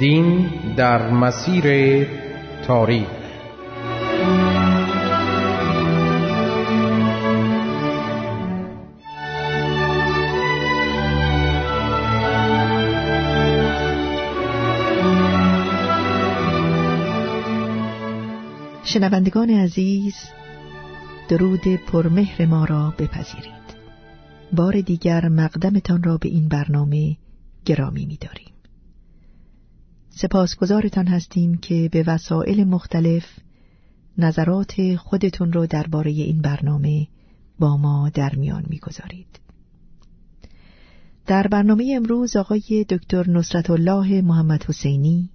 دین در مسیر تاریخ شنوندگان عزیز درود پرمهر ما را بپذیرید بار دیگر مقدمتان را به این برنامه گرامی می‌داریم. سپاسگزارتان هستیم که به وسایل مختلف نظرات خودتون رو درباره این برنامه با ما در میان می‌گذارید. در برنامه امروز آقای دکتر نصرت الله محمد حسینی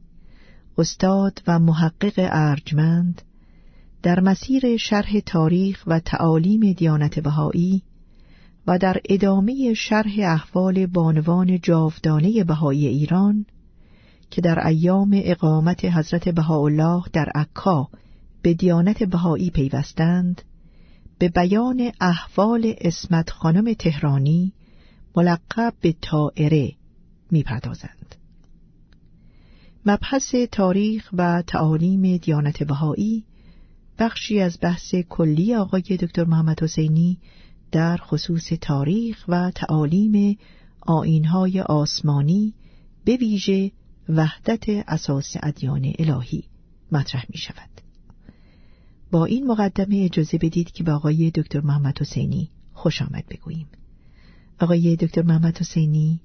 استاد و محقق ارجمند در مسیر شرح تاریخ و تعالیم دیانت بهایی و در ادامه شرح احوال بانوان جاودانه بهایی ایران که در ایام اقامت حضرت بهاءالله در عکا به دیانت بهایی پیوستند به بیان احوال اسمت خانم تهرانی ملقب به تائره می‌پردازند. مبحث تاریخ و تعالیم دیانت بهایی بخشی از بحث کلی آقای دکتر محمد حسینی در خصوص تاریخ و تعالیم آینهای آسمانی به ویژه وحدت اساس ادیان الهی مطرح می شود. با این مقدمه اجازه بدید که به آقای دکتر محمد حسینی خوش آمد بگوییم. آقای دکتر محمد حسینی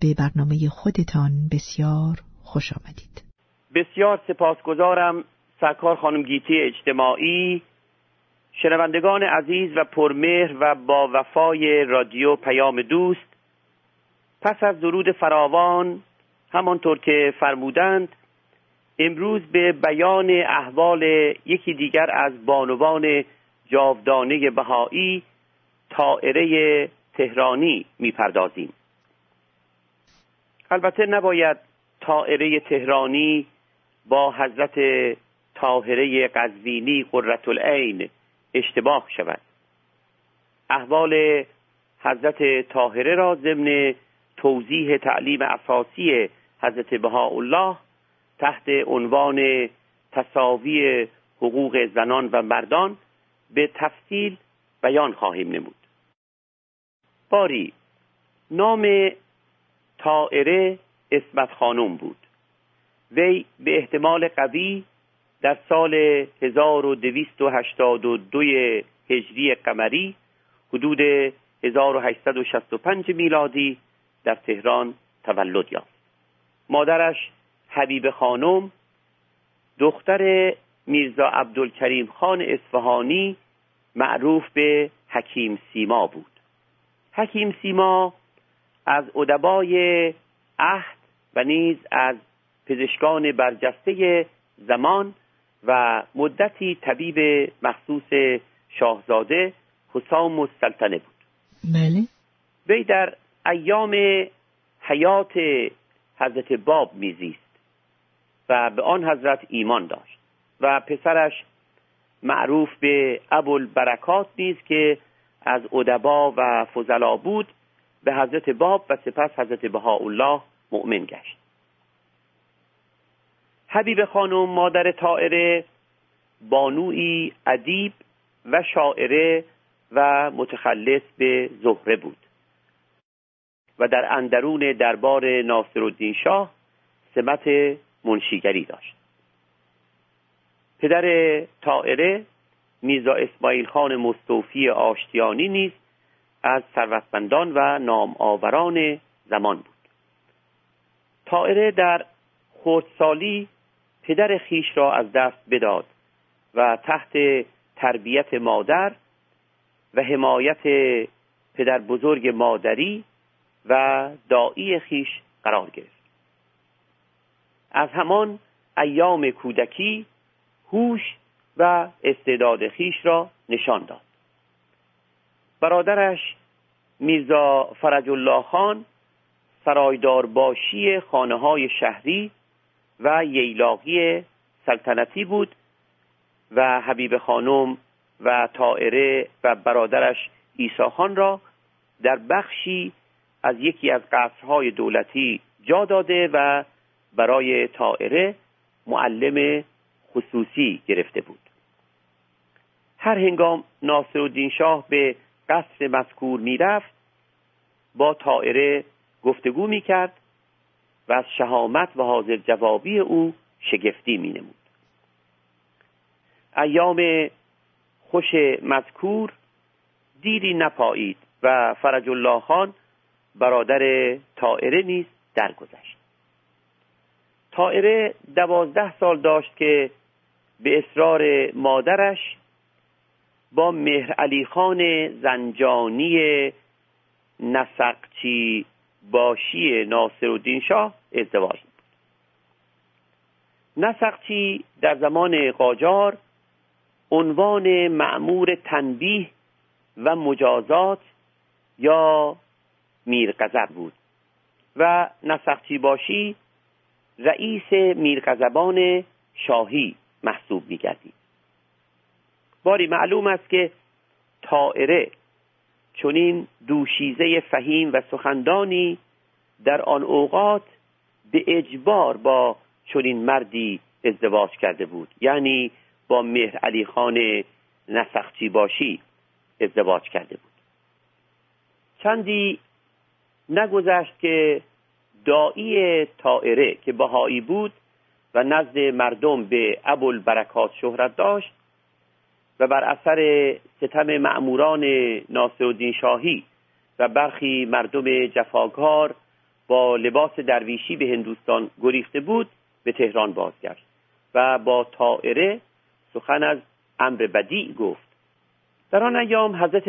به برنامه خودتان بسیار خوش آمدید. بسیار سپاسگزارم سرکار خانم گیتی اجتماعی شنوندگان عزیز و پرمهر و با وفای رادیو پیام دوست پس از درود فراوان همانطور که فرمودند امروز به بیان احوال یکی دیگر از بانوان جاودانه بهایی طائره تهرانی می‌پردازیم. البته نباید طائره تهرانی با حضرت طاهره قزوینی قررت العین اشتباه شود. احوال حضرت طاهره را ضمن توضیح تعلیم اساسی حضرت بهاءالله تحت عنوان تصاوی حقوق زنان و مردان به تفصیل بیان خواهیم نمود. باری نام طائره اسمت خانم بود. وی به احتمال قوی در سال 1282 هجری قمری حدود 1865 میلادی در تهران تولد یافت. مادرش حبیب خانم دختر میرزا عبدالکریم خان اصفهانی معروف به حکیم سیما بود. حکیم سیما از ادبای عهد و نیز از پزشکان برجسته زمان و مدتی طبیب مخصوص شاهزاده حسام السلطنه بود. بله. وی در ایام حیات حضرت باب میزیست و به آن حضرت ایمان داشت و پسرش معروف به ابوالبرکات نیز که از ادبا و فضلا بود به حضرت باب و سپس حضرت بهاءالله مؤمن گشت. حبیب خانم مادر طائره بانوی ادیب و شاعره و متخلص به زهره بود. و در اندرون دربار ناصرالدین شاه سمت منشیگری داشت. پدر طائره میزا اسماعیل خان مستوفی آشتیانی نیز از ثروتمندان و نام آوران زمان بود. طائره در خردسالی پدر خیش را از دست بداد و تحت تربیت مادر و حمایت پدر بزرگ مادری و دایی خیش قرار گرفت. از همان ایام کودکی هوش و استعداد خیش را نشان داد. برادرش میرزا فرج الله خان سرایدار باشی خانه های شهری و ییلاقی سلطنتی بود و حبیب خانم و طائره و برادرش ایسا خان را در بخشی از یکی از قصرهای دولتی جا داده و برای طائره معلم خصوصی گرفته بود هر هنگام ناصرالدین شاه به قصر مذکور می‌رفت با طائره گفتگو می‌کرد و از شهامت و حاضر جوابی او شگفتی می نمود. ایام خوش مذکور دیری نپایید و فرج الله خان برادر طائره نیز درگذشت. طائره دوازده سال داشت که به اصرار مادرش با مهر علی خان زنجانی نسقچی باشی ناصر الدین شاه ازدواج نسقچی در زمان قاجار عنوان معمور تنبیه و مجازات یا میرقذب بود. و نسخچی باشی رئیس میرقذبان شاهی محسوب میگردید باری معلوم است که طائره چنین دوشیزه فهیم و سخندانی در آن اوقات به اجبار با چنین مردی ازدواج کرده بود. یعنی با مهر علی خان نسخچی باشی ازدواج کرده بود. چندی نگذشت که دایی طائره که بهایی بود و نزد مردم به ابوالبرکات شهرت داشت و بر اثر ستم معموران ناصرالدین شاهی و برخی مردم جفاکار با لباس درویشی به هندوستان گریخته بود به تهران بازگشت و با طائره سخن از امر بدی گفت. در آن ایام حضرت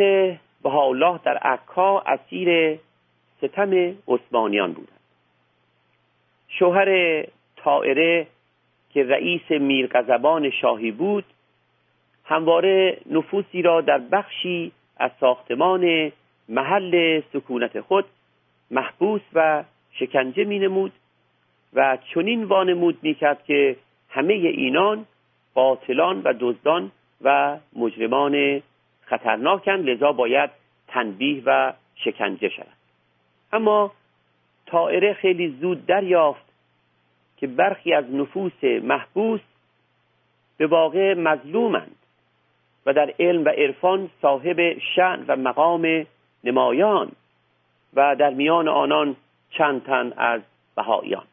بهاءالله در عکا اسیر ستم عثمانیان بودند شوهر طائره که رئیس میرقزبان شاهی بود همواره نفوسی را در بخشی از ساختمان محل سکونت خود محبوس و شکنجه می نمود و چنین وانمود می کرد که همه اینان قاتلان و دزدان و مجرمان خطرناکند لذا باید تنبیه و شکنجه شود اما طائره خیلی زود دریافت که برخی از نفوس محبوس به واقع مظلومند و در علم و عرفان صاحب شعن و مقام نمایان و در میان آنان چند تن از بهاییان.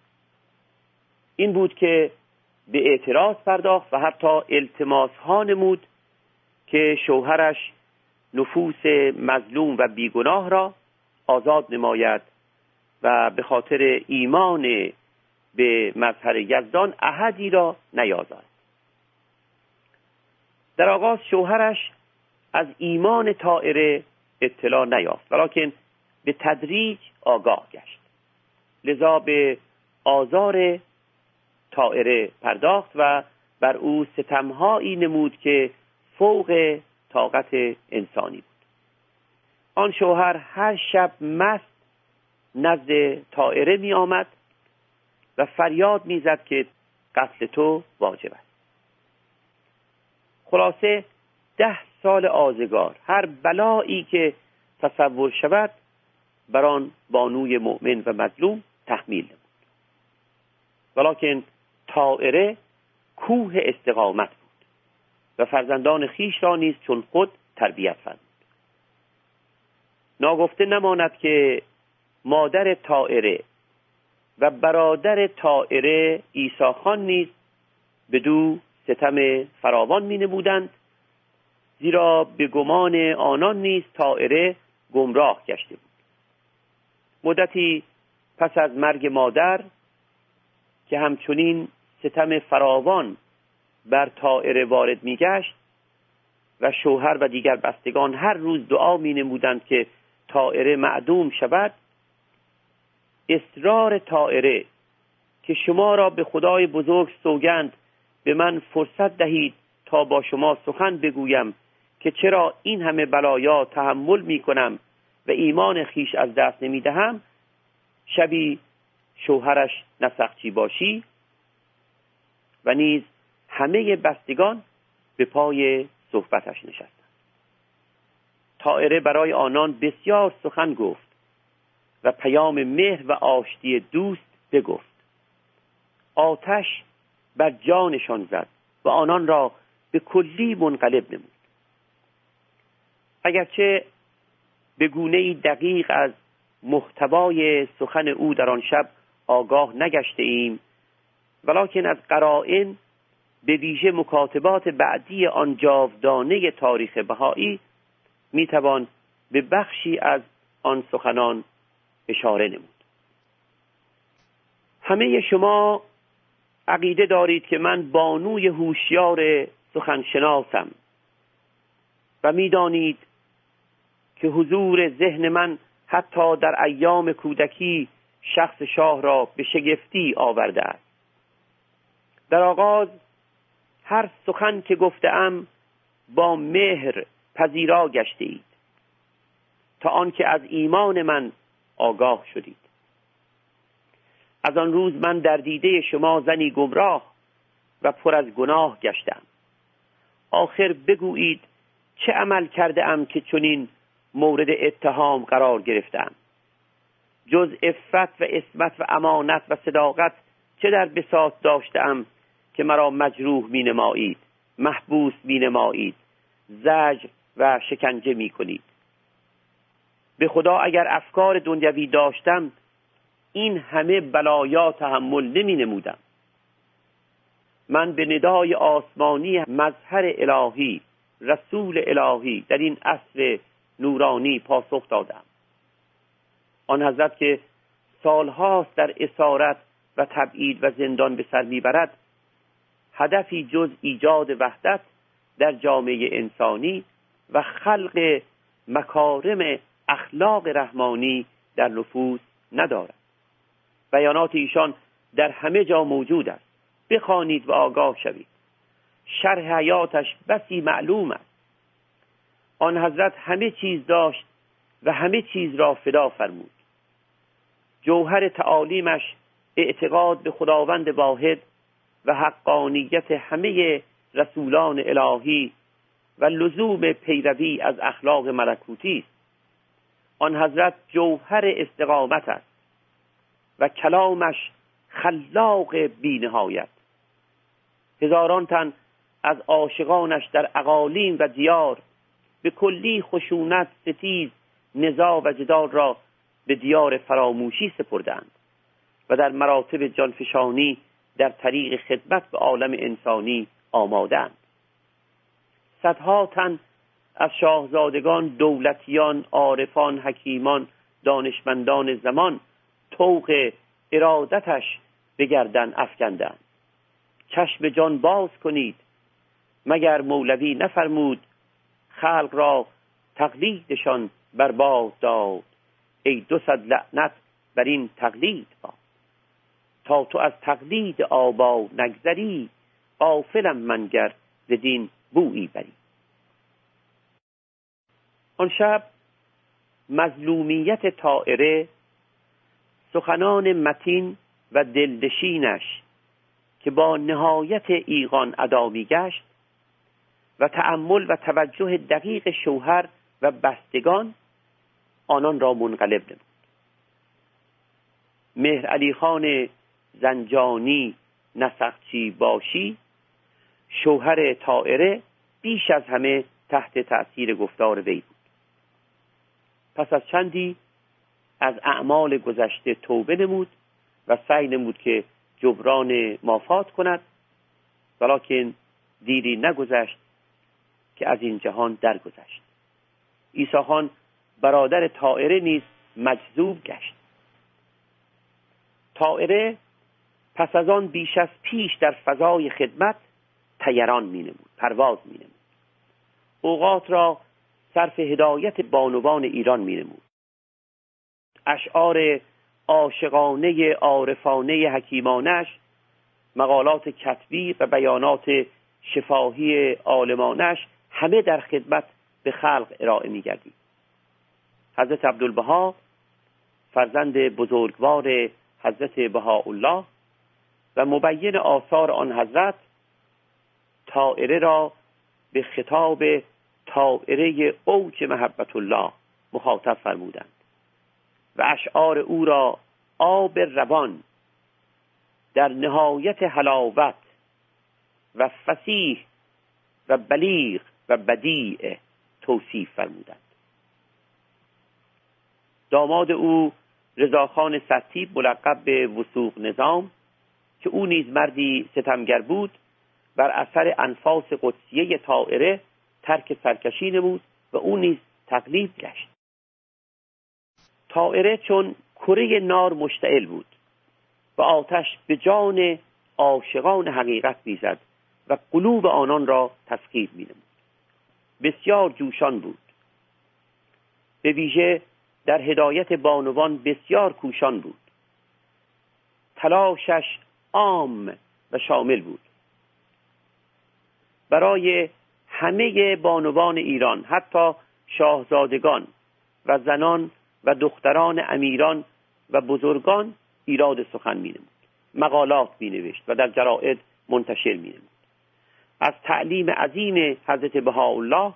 این بود که به اعتراض پرداخت و حتی التماس ها نمود که شوهرش نفوس مظلوم و بیگناه را آزاد نماید و به خاطر ایمان به مظهر یزدان احدی را نیازد. در آغاز شوهرش از ایمان طائره اطلاع نیافت ولیکن به تدریج آگاه گشت. لذا به آزار طائره پرداخت و بر او ستمهایی نمود که فوق طاقت انسانی بود. آن شوهر هر شب مست نزد طائره می آمد و فریاد می‌زد که قتل تو واجب است. خلاصه ده سال آزگار هر بلایی که تصور شود بر آن بانوی مؤمن و مظلوم تحمیل نمود. ولیکن طائره کوه استقامت بود و فرزندان خیش را نیز چون خود تربیت فرمود. ناگفته نماند که مادر طائره و برادر طائره ایساخان نیز به دو ستم فراوان می نمودند زیرا به گمان آنان نیز طائره گمراه گشته بود. مدتی پس از مرگ مادر که همچنین ستم فراوان بر طائره وارد میگشت و شوهر و دیگر بستگان هر روز دعا می نمودند که طائره معدوم شود اصرار طائره که شما را به خدای بزرگ سوگند به من فرصت دهید تا با شما سخن بگویم که چرا این همه بلایا تحمل می کنم و ایمان خیش از دست نمی دهم. شبی شوهرش نسخچی باشی و نیز همه بستگان به پای صحبتش نشستند تائره برای آنان بسیار سخن گفت و پیام مهر و آشتی دوست بگفت. آتش بر جانشان زد و آنان را به کلی منقلب نمود. اگرچه به گونه دقیق از محتوای سخن او در آن شب آگاه نگشته ایم ولیکن از قرائن به ویژه مکاتبات بعدی آن جاودانه تاریخ بهایی می‌توان به بخشی از آن سخنان اشاره نمود. همه شما عقیده دارید که من بانوی هوشیار سخنشناسم و می‌دانید که حضور ذهن من حتی در ایام کودکی شخص شاه را به شگفتی آورده است. در آغاز هر سخن که گفتم با مهر پذیرا گشته اید تا آنکه از ایمان من آگاه شدید. از آن روز من در دیده شما زنی گمراه و پر از گناه گشتم. آخر بگویید چه عمل کرده ام که چنین مورد اتهام قرار گرفتم. جز افت و اسمت و امانت و صداقت چه در بساط داشتم که مرا مجروح می نمایید محبوس می نمایید زجر و شکنجه می کنید به خدا اگر افکار دنیوی داشتم این همه بلایا تحمل نمی نمودم من به ندای آسمانی مظهر الهی رسول الهی در این عصر نورانی پاسخ دادم. آن حضرت که سالهاست در اسارت و تبعید و زندان به سر می‌برد هدفی جز ایجاد وحدت در جامعه انسانی و خلق مکارم اخلاق رحمانی در نفوس ندارد. بیانات ایشان در همه جا موجود است. بخوانید و آگاه شوید. شرح حیاتش بسی معلوم است. آن حضرت همه چیز داشت و همه چیز را فدا فرمود. جوهر تعالیمش اعتقاد به خداوند واحد و حقانیت همه رسولان الهی و لزوم پیروی از اخلاق ملکوتی است. آن حضرت جوهر استقامت است و کلامش خلاق بینهایت. هزاران تن از عاشقانش در اقالیم و دیار به کلی خشونت ستیز نزاع و جدال را به دیار فراموشی سپردند و در مراتب جانفشانی در طریق خدمت به عالم انسانی آمادند. صدها تن از شاهزادگان دولتیان عارفان حکیمان دانشمندان زمان طوق ارادتش به گردن افکندند چشم جان باز کنید مگر مولوی نفرمود خلق را تقلیدشان برباد داد. ای دو صد لعنت بر این تقلید باد. تا تو از تقلید آبا نگذری غافلم منگر ز دین بویی بری. آن شب مظلومیت طائره سخنان متین و دلدشینش که با نهایت ایقان ادا گشت و تأمل و توجه دقیق شوهر و بستگان آنان را منقلب نمود. مهر علی خان زنجانی نسخچی باشی شوهر طائره بیش از همه تحت تأثیر گفتار وی بود. پس از چندی از اعمال گذشته توبه نمود و سعی نمود که جبران مافات کند ولیکن دیری نگذشت که از این جهان درگذشت. عیسی خان برادر طائره نیز مجذوب گشت. طائره پس از آن بیش از پیش در فضای خدمت تیران می نمود پرواز می نمود. اوقات را صرف هدایت بانوان ایران می نمود. اشعار عاشقانه عارفانه حکیمانش مقالات کتبی و بیانات شفاهی عالمانش همه در خدمت به خلق ارائه میگردید حضرت عبدالبها فرزند بزرگوار حضرت بهاءالله و مبین آثار آن حضرت طائره را به خطاب طائره اوج محبت الله مخاطب فرمودند و اشعار او را آب روان در نهایت حلاوت و فسیح و بلیغ و بدیع توصیف فرمودند. داماد او رضاخان ستیب ملقب به وسوق نظام که او نیز مردی ستمگر بود بر اثر انفاس قدسیه طائره ترک سرکشی نمود و او نیز تقلیب گشت. طائره چون کره نار مشتعل بود و آتش به جان عاشقان حقیقت می‌زد و قلوب آنان را تسخیر مینمود. بسیار جوشان بود. به ویژه در هدایت بانوان بسیار کوشان بود. تلاشش عام و شامل بود. برای همه بانوان ایران حتی شاهزادگان و زنان و دختران امیران و بزرگان ایراد سخن می نمود مقالات می نوشت و در جرائد منتشر می نمود از تعلیم عظیم حضرت بهاءالله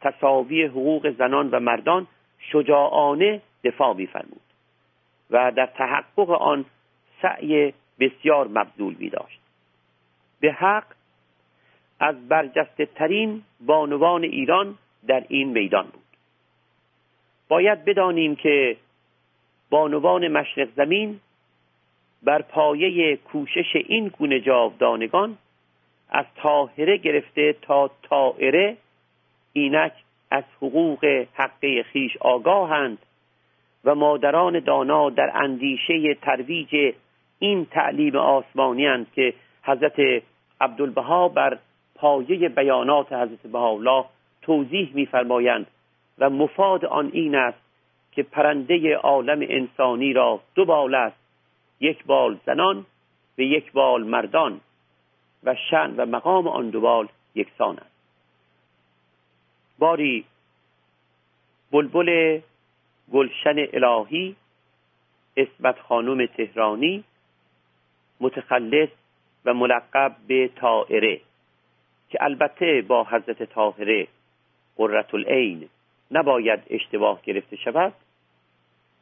تصاوی حقوق زنان و مردان شجاعانه دفاع می فرمود و در تحقق آن سعی بسیار مبذول می داشت به حق از برجسته ترین بانوان ایران در این میدان بود. باید بدانیم که بانوان مشرق زمین بر پایه کوشش این گونه جاودانگان از تاهره گرفته تا تائره اینک از حقوق حقه خیش آگاهند و مادران دانا در اندیشه ترویج این تعلیم آسمانی که حضرت عبدالبها بر پایه بیانات حضرت بهاءالله توضیح میفرمایند و مفاد آن این است که پرنده عالم انسانی را دو بال است یک بال زنان و یک بال مردان و شن و مقام آن دو بال یکسان است. باری بلبل گلشن الهی اسمت خانم تهرانی متخلص و ملقب به طائره. که البته با حضرت طاهره قررت العین نباید اشتباه گرفته شود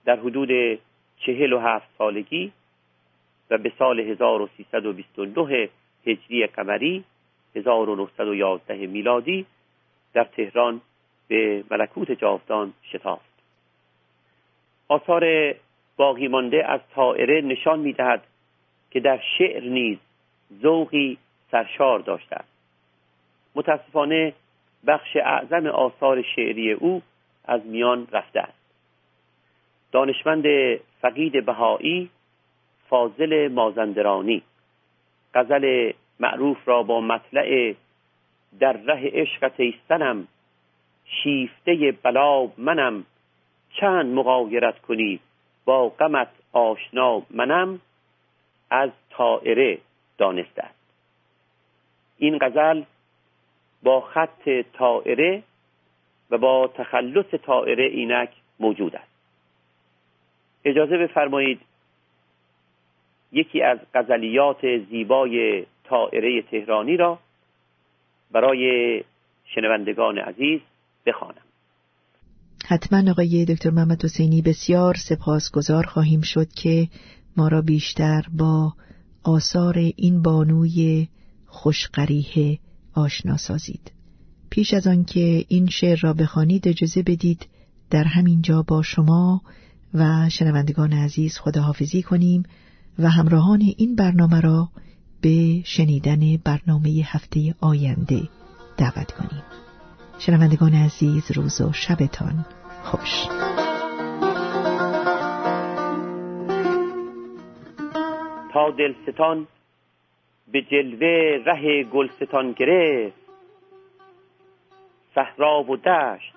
در حدود چهل و هفت سالگی و به سال 1329 هجری قمری 1911 میلادی در تهران به ملکوت جاودان شتافت. آثار باقی مانده از طائره نشان می‌دهد که در شعر نیز ذوقی سرشار داشته است متاسفانه بخش اعظم آثار شعری او از میان رفته است. دانشمند فقید بهایی فاضل مازندرانی. غزل معروف را با مطلع در ره عشقت ایستنم شیفته بلا منم. چند مغایرت کنی با غمت آشنا منم؟ از طائره دانسته است. این غزل با خط طائره و با تخلص طائره اینک موجود است. اجازه بفرمایید یکی از غزلیات زیبای طائره تهرانی را برای شنوندگان عزیز بخوانم. حتما آقای دکتر محمد حسینی بسیار سپاسگزار خواهیم شد که ما را بیشتر با آثار این بانوی خوشقریه آشنا سازید. پیش از آنکه این شعر را بخوانید اجازه بدید در همین جا با شما و شنوندگان عزیز خداحافظی کنیم و همراهان این برنامه را به شنیدن برنامه هفته آینده دعوت کنیم. شنوندگان عزیز روز و شبتان خوش. تا دلستان به جلوه ره گلستان گرفت. صحرا و دشت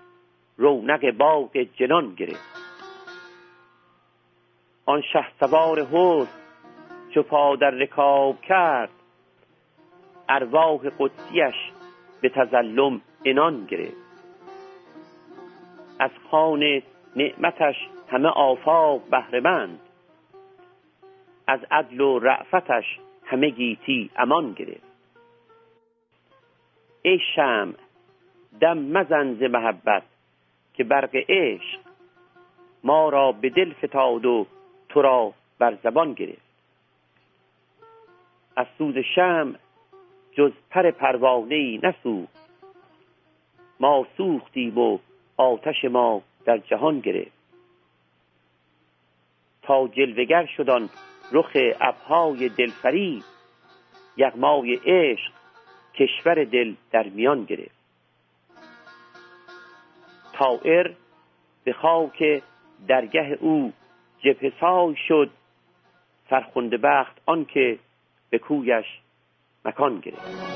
رونق باغ جنان گرفت. آن شه سوار حسن چو پا در رکاب کرد. ارواح قدسیش به تزلم انان گرفت. از خان نعمتش همه آفاق بهرهمند. از عدل و رعفتش همه گیتی امان گرفت. ای شم دم مزن ز محبت که برق عشق ما را به دل فتاد و تو را بر زبان گرفت. از سوز شم جز پر پروانه ای نسوخت. ما سوختیم و آتش ما در جهان گرفت. تا جلوگر شدن رخ ابهای دلفری یغمای عشق کشور دل در میان گرفت. تائر به خاک درگه او جبهه شد فرخنده بخت آنکه به کویش مکان گرفت.